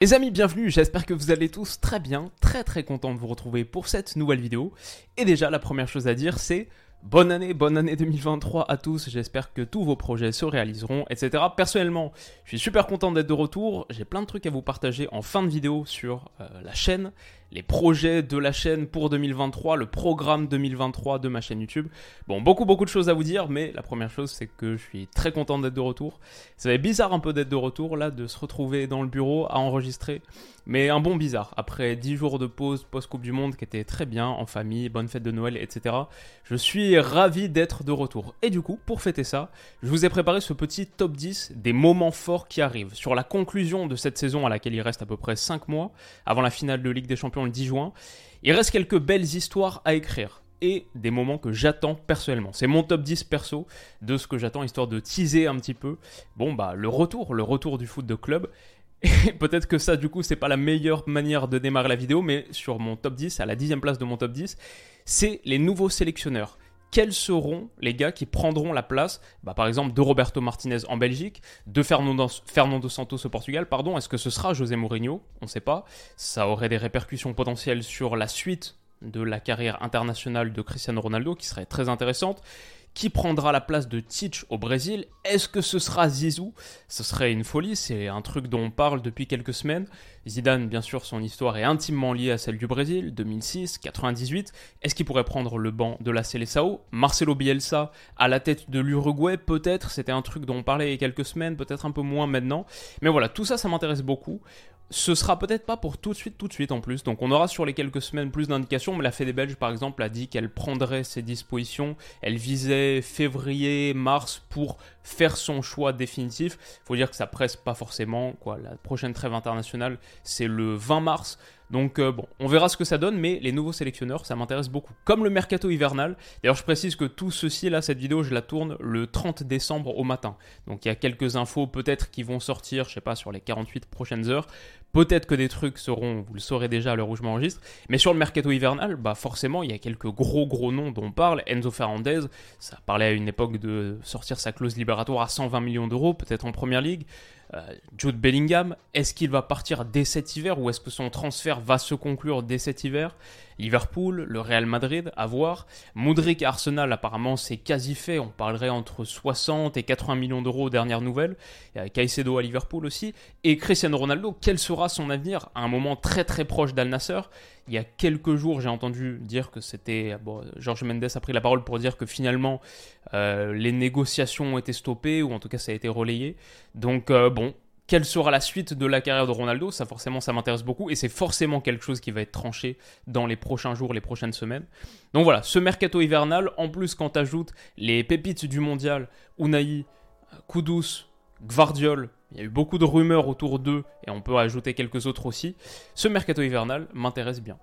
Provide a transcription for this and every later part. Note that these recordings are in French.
Les amis, bienvenue, j'espère que vous allez tous très bien, très très content de vous retrouver pour cette nouvelle vidéo. Et déjà, la première chose à dire, c'est bonne année, bonne année 2023 à tous, j'espère que tous vos projets se réaliseront, etc. Personnellement, je suis super content d'être de retour, j'ai plein de trucs à vous partager en fin de vidéo sur euh, la chaîne, les projets de la chaîne pour 2023, le programme 2023 de ma chaîne YouTube. Bon, beaucoup beaucoup de choses à vous dire, mais la première chose c'est que je suis très content d'être de retour. Ça être bizarre un peu d'être de retour là, de se retrouver dans le bureau à enregistrer, mais un bon bizarre. Après 10 jours de pause post-Coupe du Monde qui était très bien, en famille, bonne fête de Noël, etc. Je suis ravi d'être de retour. Et du coup, pour fêter ça, je vous ai préparé ce petit top 10 des moments forts qui arrivent sur la conclusion de cette saison à laquelle il reste à peu près 5 mois avant la finale de Ligue des Champions le 10 juin. Il reste quelques belles histoires à écrire et des moments que j'attends personnellement. C'est mon top 10 perso de ce que j'attends, histoire de teaser un petit peu. Bon, bah, le retour, le retour du foot de club. Et peut-être que ça, du coup, c'est pas la meilleure manière de démarrer la vidéo, mais sur mon top 10, à la dixième place de mon top 10, c'est les nouveaux sélectionneurs quels seront les gars qui prendront la place, bah, par exemple, de Roberto Martinez en Belgique, de Fernando, Fernando Santos au Portugal, pardon, est-ce que ce sera José Mourinho? On ne sait pas. Ça aurait des répercussions potentielles sur la suite de la carrière internationale de Cristiano Ronaldo, qui serait très intéressante. Qui prendra la place de Titch au Brésil Est-ce que ce sera Zizou? Ce serait une folie, c'est un truc dont on parle depuis quelques semaines. Zidane, bien sûr, son histoire est intimement liée à celle du Brésil, 2006, 98. Est-ce qu'il pourrait prendre le banc de la Seleção? Marcelo Bielsa à la tête de l'Uruguay, peut-être, c'était un truc dont on parlait il y a quelques semaines, peut-être un peu moins maintenant. Mais voilà, tout ça, ça m'intéresse beaucoup. Ce sera peut-être pas pour tout de suite, tout de suite en plus. Donc on aura sur les quelques semaines plus d'indications. Mais la Fédé belge, par exemple, a dit qu'elle prendrait ses dispositions. Elle visait février, mars pour faire son choix définitif. Faut dire que ça presse pas forcément. Quoi. La prochaine trêve internationale, c'est le 20 mars. Donc euh, bon, on verra ce que ça donne, mais les nouveaux sélectionneurs, ça m'intéresse beaucoup. Comme le mercato hivernal. D'ailleurs, je précise que tout ceci, là, cette vidéo, je la tourne le 30 décembre au matin. Donc il y a quelques infos peut-être qui vont sortir, je sais pas, sur les 48 prochaines heures. Peut-être que des trucs seront, vous le saurez déjà à l'heure où je m'enregistre. Mais sur le mercato hivernal, bah forcément, il y a quelques gros gros noms dont on parle. Enzo Fernandez, ça parlait à une époque de sortir sa clause libératoire à 120 millions d'euros, peut-être en première ligue. Euh, Jude Bellingham, est-ce qu'il va partir dès cet hiver ou est-ce que son transfert va se conclure dès cet hiver? Liverpool, le Real Madrid, à voir. Moudric Arsenal, apparemment, c'est quasi fait. On parlerait entre 60 et 80 millions d'euros. Il y a Caicedo à Liverpool aussi. Et Cristiano Ronaldo, quel sera son avenir? À un moment très très proche d'Al Nasser il y a quelques jours, j'ai entendu dire que c'était. Bon, Georges Mendes a pris la parole pour dire que finalement, euh, les négociations ont été stoppées, ou en tout cas, ça a été relayé. Donc, euh, bon, quelle sera la suite de la carrière de Ronaldo? Ça, forcément, ça m'intéresse beaucoup, et c'est forcément quelque chose qui va être tranché dans les prochains jours, les prochaines semaines. Donc voilà, ce mercato hivernal, en plus, quand tu ajoutes les pépites du mondial, Unai, Kudus, Gvardiol, il y a eu beaucoup de rumeurs autour d'eux, et on peut ajouter quelques autres aussi. Ce mercato hivernal m'intéresse bien.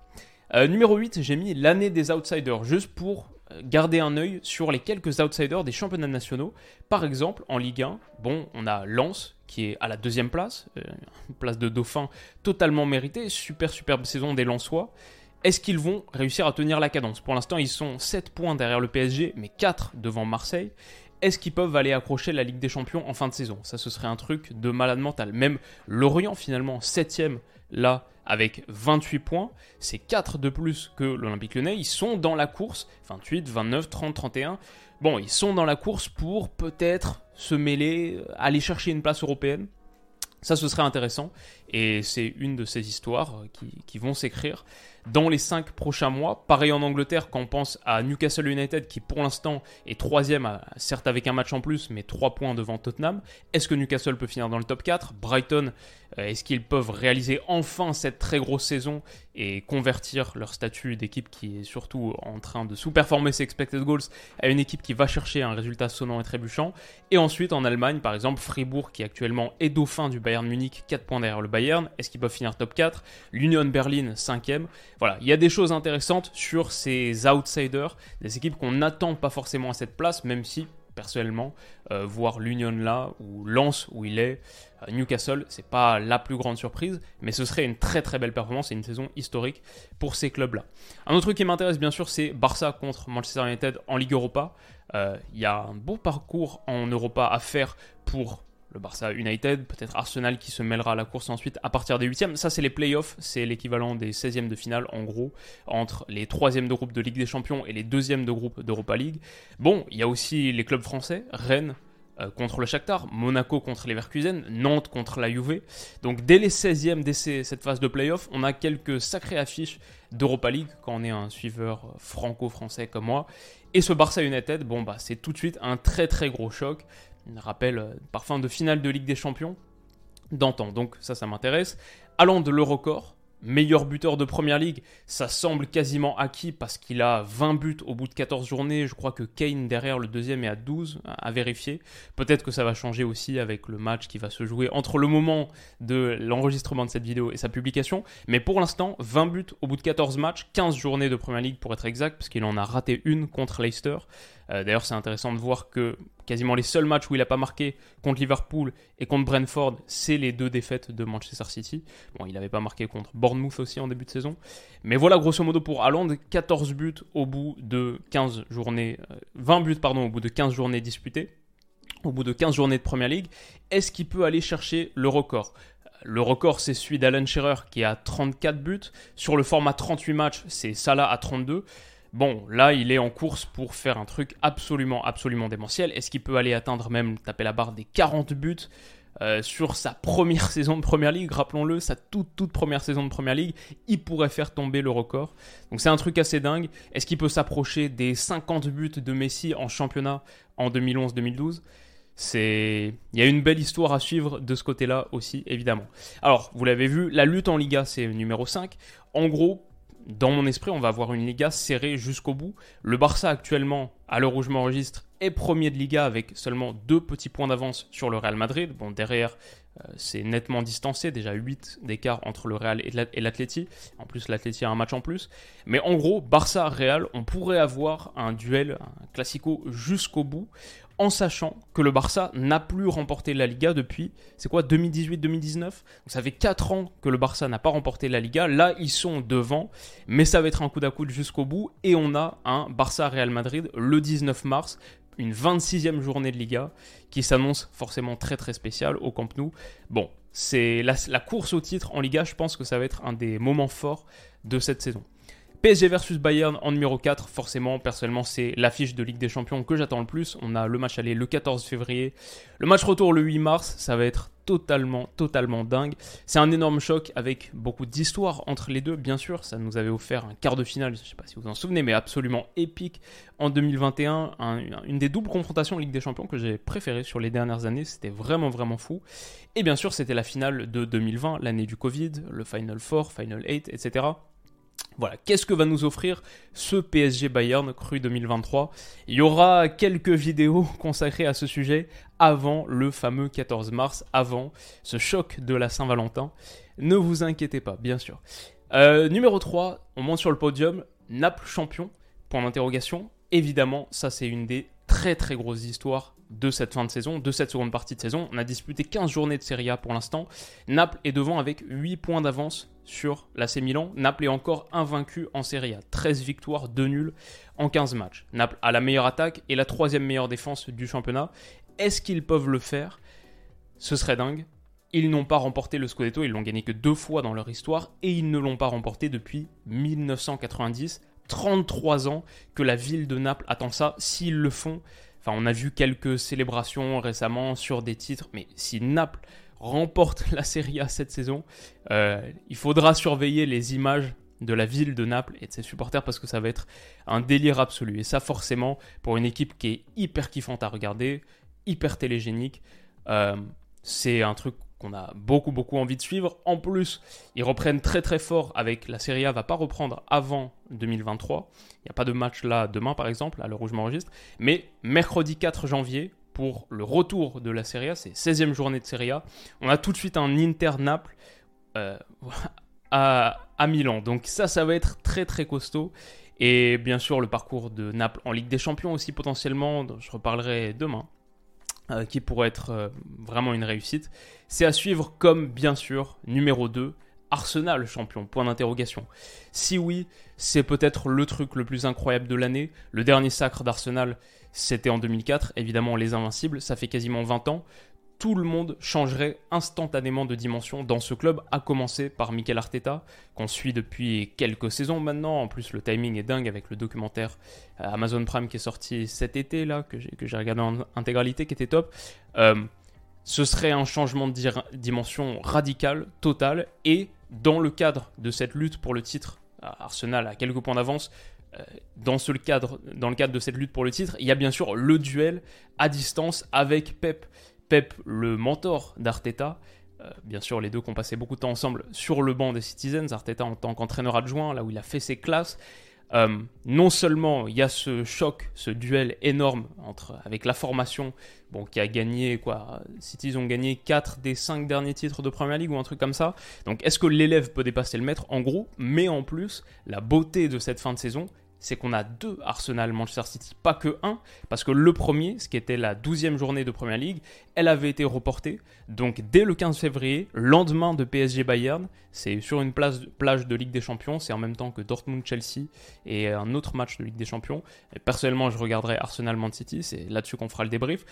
Euh, numéro 8, j'ai mis l'année des outsiders, juste pour euh, garder un œil sur les quelques outsiders des championnats nationaux. Par exemple, en Ligue 1, bon, on a Lens qui est à la deuxième place, euh, place de dauphin totalement méritée, super superbe saison des Lensois. Est-ce qu'ils vont réussir à tenir la cadence? Pour l'instant, ils sont 7 points derrière le PSG, mais 4 devant Marseille est-ce qu'ils peuvent aller accrocher la Ligue des Champions en fin de saison? Ça, ce serait un truc de malade mental. Même Lorient, finalement, 7ème là, avec 28 points, c'est 4 de plus que l'Olympique lyonnais. Ils sont dans la course, 28, 29, 30, 31. Bon, ils sont dans la course pour peut-être se mêler, aller chercher une place européenne. Ça, ce serait intéressant. Et c'est une de ces histoires qui, qui vont s'écrire dans les 5 prochains mois. Pareil en Angleterre, quand on pense à Newcastle United qui pour l'instant est troisième, certes avec un match en plus, mais 3 points devant Tottenham. Est-ce que Newcastle peut finir dans le top 4 Brighton, euh, est-ce qu'ils peuvent réaliser enfin cette très grosse saison et convertir leur statut d'équipe qui est surtout en train de sous-performer ses expected goals à une équipe qui va chercher un résultat sonnant et trébuchant? Et ensuite en Allemagne, par exemple, Fribourg qui actuellement est dauphin du Bayern Munich, 4 points derrière le Bayern, est-ce qu'ils peuvent finir top 4 L'Union Berlin, 5ème. Voilà, il y a des choses intéressantes sur ces outsiders, des équipes qu'on n'attend pas forcément à cette place, même si personnellement, euh, voir l'Union là, ou Lens où il est, euh, Newcastle, c'est pas la plus grande surprise, mais ce serait une très très belle performance et une saison historique pour ces clubs-là. Un autre truc qui m'intéresse bien sûr, c'est Barça contre Manchester United en Ligue Europa. Euh, il y a un beau parcours en Europa à faire pour le Barça United, peut-être Arsenal qui se mêlera à la course ensuite à partir des huitièmes. Ça, c'est les playoffs, c'est l'équivalent des 16e de finale, en gros, entre les troisièmes de groupe de Ligue des Champions et les deuxièmes de groupe d'Europa League. Bon, il y a aussi les clubs français, Rennes, euh, contre le Shakhtar, Monaco contre les Leverkusen, Nantes contre la Juve. Donc dès les 16e, dès cette phase de playoff, on a quelques sacrées affiches d'Europa League quand on est un suiveur franco-français comme moi. Et ce Barça United, bon bah c'est tout de suite un très très gros choc rappel euh, parfum de finale de Ligue des Champions d'antan. Donc ça, ça m'intéresse. Allant de le record, meilleur buteur de Première Ligue, ça semble quasiment acquis parce qu'il a 20 buts au bout de 14 journées. Je crois que Kane derrière le deuxième est à 12 à vérifier. Peut-être que ça va changer aussi avec le match qui va se jouer entre le moment de l'enregistrement de cette vidéo et sa publication. Mais pour l'instant, 20 buts au bout de 14 matchs, 15 journées de Première Ligue pour être exact, parce qu'il en a raté une contre Leicester. Euh, d'ailleurs, c'est intéressant de voir que quasiment les seuls matchs où il n'a pas marqué contre Liverpool et contre Brentford, c'est les deux défaites de Manchester City. Bon, il n'avait pas marqué contre Bournemouth aussi en début de saison. Mais voilà, grosso modo, pour Haaland, 14 buts au bout de 15 journées, 20 euh, buts, au bout de 15 journées disputées, au bout de 15 journées de Première Ligue. Est-ce qu'il peut aller chercher le record? Le record, c'est celui d'Alan Shearer qui a 34 buts. Sur le format 38 matchs, c'est Salah à 32. Bon, là, il est en course pour faire un truc absolument, absolument démentiel. Est-ce qu'il peut aller atteindre même, taper la barre des 40 buts euh, sur sa première saison de Première Ligue, rappelons-le, sa toute toute première saison de Première Ligue, il pourrait faire tomber le record. Donc c'est un truc assez dingue. Est-ce qu'il peut s'approcher des 50 buts de Messi en championnat en 2011-2012 c'est il y a une belle histoire à suivre de ce côté-là aussi évidemment. Alors, vous l'avez vu, la lutte en Liga c'est numéro 5. En gros, dans mon esprit, on va avoir une Liga serrée jusqu'au bout. Le Barça actuellement, à l'heure où je m'enregistre, est premier de Liga avec seulement deux petits points d'avance sur le Real Madrid. Bon, derrière, c'est nettement distancé, déjà 8 d'écart entre le Real et l'Atleti. En plus, l'Atleti a un match en plus. Mais en gros, Barça-Real, on pourrait avoir un duel, classico jusqu'au bout en sachant que le Barça n'a plus remporté la Liga depuis, c'est quoi, 2018-2019 Ça fait 4 ans que le Barça n'a pas remporté la Liga. Là, ils sont devant, mais ça va être un coup d'à coude jusqu'au bout. Et on a un Barça-Real Madrid le 19 mars, une 26e journée de Liga qui s'annonce forcément très très spéciale au Camp Nou. Bon, c'est la, course au titre en Liga, je pense que ça va être un des moments forts de cette saison. PSG versus Bayern en numéro 4, forcément, personnellement, c'est l'affiche de Ligue des Champions que j'attends le plus. On a le match aller le 14 février, le match retour le 8 mars, ça va être totalement, totalement dingue. C'est un énorme choc avec beaucoup d'histoire entre les deux, bien sûr. Ça nous avait offert un quart de finale, je ne sais pas si vous vous en souvenez, mais absolument épique en 2021. une des doubles confrontations Ligue des Champions que j'ai préférées sur les dernières années. C'était vraiment, vraiment fou. Et bien sûr, c'était la finale de 2020, l'année du Covid, le Final 4, Final 8, etc. Voilà, qu'est-ce que va nous offrir ce PSG Bayern cru 2023 Il y aura quelques vidéos consacrées à ce sujet avant le fameux 14 mars, avant ce choc de la Saint-Valentin. Ne vous inquiétez pas, bien sûr. Euh, numéro 3, on monte sur le podium, Naples champion, point d'interrogation. Évidemment, ça c'est une des très très grosses histoires de cette fin de saison, de cette seconde partie de saison. On a disputé 15 journées de Serie A pour l'instant. Naples est devant avec 8 points d'avance sur l'AC Milan. Naples est encore invaincu en Serie A. 13 victoires, 2 nuls en 15 matchs. Naples a la meilleure attaque et la troisième meilleure défense du championnat. Est-ce qu'ils peuvent le faire? Ce serait dingue. Ils n'ont pas remporté le Scudetto, ils l'ont gagné que deux fois dans leur histoire et ils ne l'ont pas remporté depuis 1990. 33 ans que la ville de Naples attend ça. S'ils le font, on a vu quelques célébrations récemment sur des titres, mais si Naples remporte la Serie A cette saison, euh, il faudra surveiller les images de la ville de Naples et de ses supporters parce que ça va être un délire absolu. Et ça, forcément, pour une équipe qui est hyper kiffante à regarder, hyper télégénique, euh, c'est un truc qu'on a beaucoup beaucoup envie de suivre. En plus, ils reprennent très très fort avec la Serie A va pas reprendre avant 2023. Il n'y a pas de match là demain par exemple, à l'heure où je m'enregistre. Mais mercredi 4 janvier, pour le retour de la Serie A, c'est 16e journée de Serie A, on a tout de suite un Inter-Naples euh, à, à Milan. Donc ça, ça va être très très costaud. Et bien sûr, le parcours de Naples en Ligue des Champions aussi potentiellement, je reparlerai demain. Euh, qui pourrait être euh, vraiment une réussite. C'est à suivre comme, bien sûr, numéro 2, Arsenal champion, point d'interrogation. Si oui, c'est peut-être le truc le plus incroyable de l'année. Le dernier sacre d'Arsenal, c'était en 2004, évidemment les Invincibles, ça fait quasiment 20 ans tout le monde changerait instantanément de dimension dans ce club, à commencer par Mikel Arteta, qu'on suit depuis quelques saisons maintenant. En plus, le timing est dingue avec le documentaire euh, Amazon Prime qui est sorti cet été, là, que j'ai regardé en intégralité, qui était top. Euh, ce serait un changement de dimension radical, total, et dans le cadre de cette lutte pour le titre, Arsenal a quelques points d'avance, euh, dans, ce cadre, dans le cadre de cette lutte pour le titre, il y a bien sûr le duel à distance avec Pep. Pep, le mentor d'Arteta. Euh, bien sûr, les deux qui ont passé beaucoup de temps ensemble sur le banc des Citizens, Arteta en tant qu'entraîneur adjoint, là où il a fait ses classes. Euh, non seulement il y a ce choc, ce duel énorme entre, avec la formation, bon, qui a gagné quoi, City ont gagné 4 des 5 derniers titres de Premier League ou un truc comme ça. Donc est-ce que l'élève peut dépasser le maître? En gros, mais en plus, la beauté de cette fin de saison, c'est qu'on a deux Arsenal Manchester City, pas que un, parce que le premier, ce qui était la 12e journée de Premier League, elle avait été reportée. Donc dès le 15 février, lendemain de PSG Bayern, c'est sur une plage, plage de Ligue des Champions, c'est en même temps que Dortmund-Chelsea et un autre match de Ligue des Champions. Personnellement, je regarderai Arsenal-Man City, c'est là-dessus qu'on fera le débrief.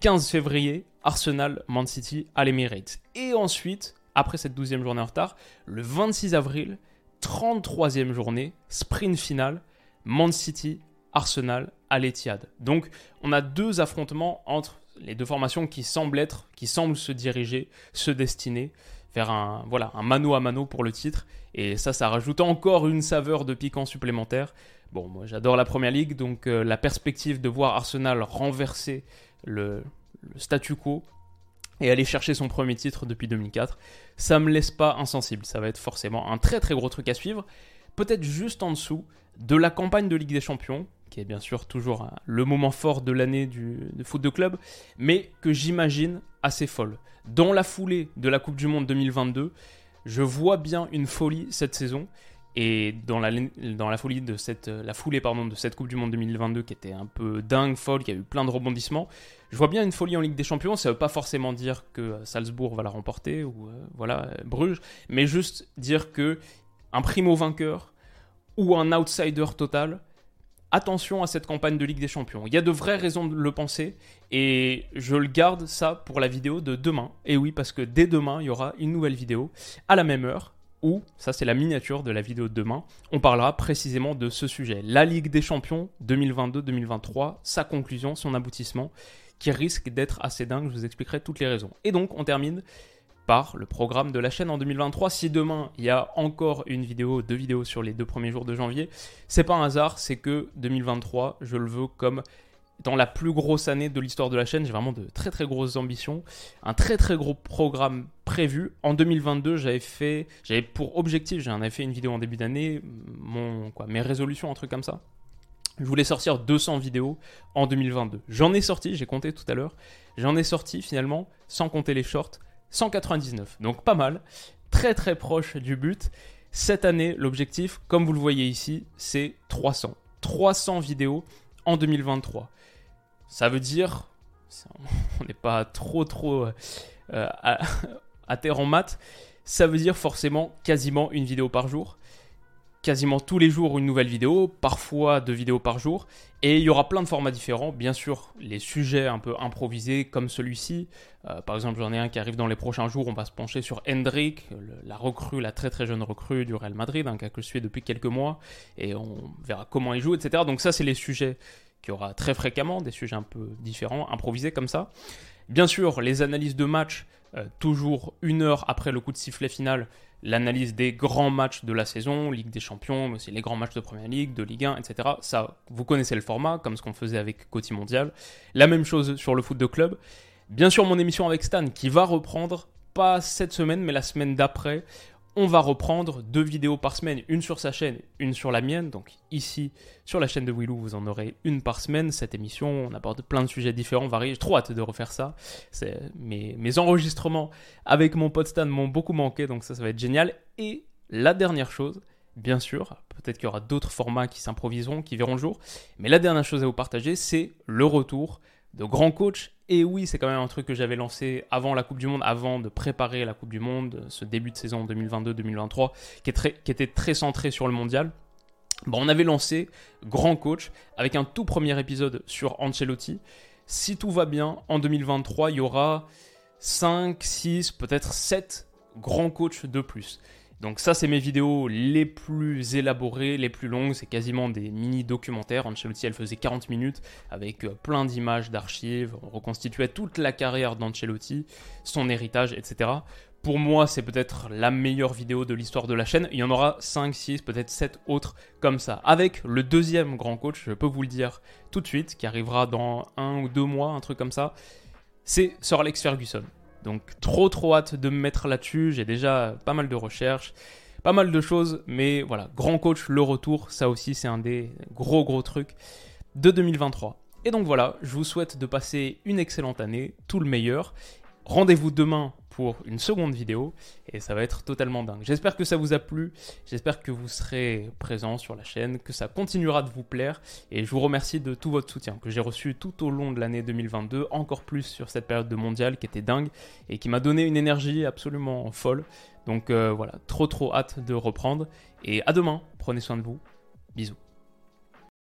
15 euh, février, Arsenal-Man City à l'Emirates. Et ensuite, après cette 12e journée en retard, le 26 avril, 33e journée, sprint final, Man City, Arsenal à l'Etihad. Donc on a deux affrontements entre les deux formations qui semblent être, qui semblent se diriger, se destiner vers un, voilà, un mano à mano pour le titre. Et ça, ça rajoute encore une saveur de piquant supplémentaire. Bon, moi j'adore la Première Ligue, donc euh, la perspective de voir Arsenal renverser le statu quo et aller chercher son premier titre depuis 2004. Ça me laisse pas insensible, ça va être forcément un très très gros truc à suivre. Peut-être juste en dessous de la campagne de Ligue des Champions, qui est bien sûr toujours le moment fort de l'année du foot de club, mais que j'imagine assez folle. Dans la foulée de la Coupe du Monde 2022, je vois bien une folie cette saison et dans la, folie de cette, la foulée pardon, de cette Coupe du Monde 2022 qui était un peu dingue, folle, qui a eu plein de rebondissements, je vois bien une folie en Ligue des Champions. Ça ne veut pas forcément dire que Salzbourg va la remporter ou euh, voilà Bruges, mais juste dire que un primo vainqueur ou un outsider total. Attention à cette campagne de Ligue des Champions. Il y a de vraies raisons de le penser et je le garde ça pour la vidéo de demain. Et oui, parce que dès demain, il y aura une nouvelle vidéo à la même heure où, ça c'est la miniature de la vidéo de demain, on parlera précisément de ce sujet. La Ligue des Champions 2022-2023, sa conclusion, son aboutissement, qui risque d'être assez dingue, je vous expliquerai toutes les raisons. Et donc on termine par le programme de la chaîne en 2023. Si demain il y a encore une vidéo, deux vidéos sur les deux premiers jours de janvier, c'est pas un hasard, c'est que 2023, je le veux comme dans la plus grosse année de l'histoire de la chaîne. J'ai vraiment de très très grosses ambitions, un très très gros programme prévu. En 2022, j'avais fait, j'avais pour objectif, j'en avais fait une vidéo en début d'année, mon quoi, mes résolutions, un truc comme ça. Je voulais sortir 200 vidéos en 2022. J'en ai sorti, j'ai compté tout à l'heure. J'en ai sorti finalement, sans compter les shorts, 199. Donc pas mal, très très proche du but. Cette année, l'objectif, comme vous le voyez ici, c'est 300. 300 vidéos en 2023. Ça veut dire, on n'est pas trop trop euh, à, à, terre en maths, ça veut dire forcément quasiment une vidéo par jour. Quasiment tous les jours une nouvelle vidéo, parfois deux vidéos par jour. Et il y aura plein de formats différents. Bien sûr, les sujets un peu improvisés comme celui-ci. Euh, par exemple, j'en ai un qui arrive dans les prochains jours. On va se pencher sur Hendrik, la recrue, la très très jeune recrue du Real Madrid, un cas que je suis depuis quelques mois. Et on verra comment il joue, etc. Donc ça, c'est les sujets qui aura très fréquemment, des sujets un peu différents, improvisés comme ça. Bien sûr, les analyses de match euh, toujours une heure après le coup de sifflet final, l'analyse des grands matchs de la saison, Ligue des Champions, mais aussi les grands matchs de Première Ligue, de Ligue 1, etc. Ça, vous connaissez le format, comme ce qu'on faisait avec Côté Mondial. La même chose sur le foot de club. Bien sûr, mon émission avec Stan qui va reprendre, pas cette semaine, mais la semaine d'après on va reprendre deux vidéos par semaine, une sur sa chaîne, une sur la mienne. Donc ici, sur la chaîne de Willou, vous en aurez une par semaine. Cette émission, on aborde plein de sujets différents, variés. J'ai trop hâte de refaire ça. Mes, enregistrements avec mon pote Stan m'ont beaucoup manqué, donc ça, ça va être génial. Et la dernière chose, bien sûr, peut-être qu'il y aura d'autres formats qui s'improviseront, qui verront le jour. Mais la dernière chose à vous partager, c'est le retour de grands coachs. Et oui, c'est quand même un truc que j'avais lancé avant la Coupe du Monde, avant de préparer la Coupe du Monde, ce début de saison 2022-2023, qui, était très centré sur le mondial. Bon, on avait lancé Grand Coach avec un tout premier épisode sur Ancelotti. Si tout va bien, en 2023, il y aura 5, 6, peut-être 7 grands coachs de plus. Donc ça, c'est mes vidéos les plus élaborées, les plus longues. C'est quasiment des mini-documentaires. Ancelotti, elle faisait 40 minutes avec euh, plein d'images, d'archives. On reconstituait toute la carrière d'Ancelotti, son héritage, etc. Pour moi, c'est peut-être la meilleure vidéo de l'histoire de la chaîne. Il y en aura 5, 6, peut-être 7 autres comme ça. Avec le deuxième grand coach, je peux vous le dire tout de suite, qui arrivera dans un ou deux mois, un truc comme ça. C'est Sir Alex Ferguson. Donc trop trop hâte de me mettre là-dessus, j'ai déjà pas mal de recherches, pas mal de choses, mais voilà, grand coach, le retour, ça aussi c'est un des gros gros trucs de 2023. Et donc voilà, je vous souhaite de passer une excellente année, tout le meilleur. Rendez-vous demain pour une seconde vidéo et ça va être totalement dingue. J'espère que ça vous a plu, j'espère que vous serez présent sur la chaîne, que ça continuera de vous plaire et je vous remercie de tout votre soutien que j'ai reçu tout au long de l'année 2022, encore plus sur cette période de mondial qui était dingue et qui m'a donné une énergie absolument folle. Donc euh, voilà, trop trop hâte de reprendre et à demain, prenez soin de vous, bisous.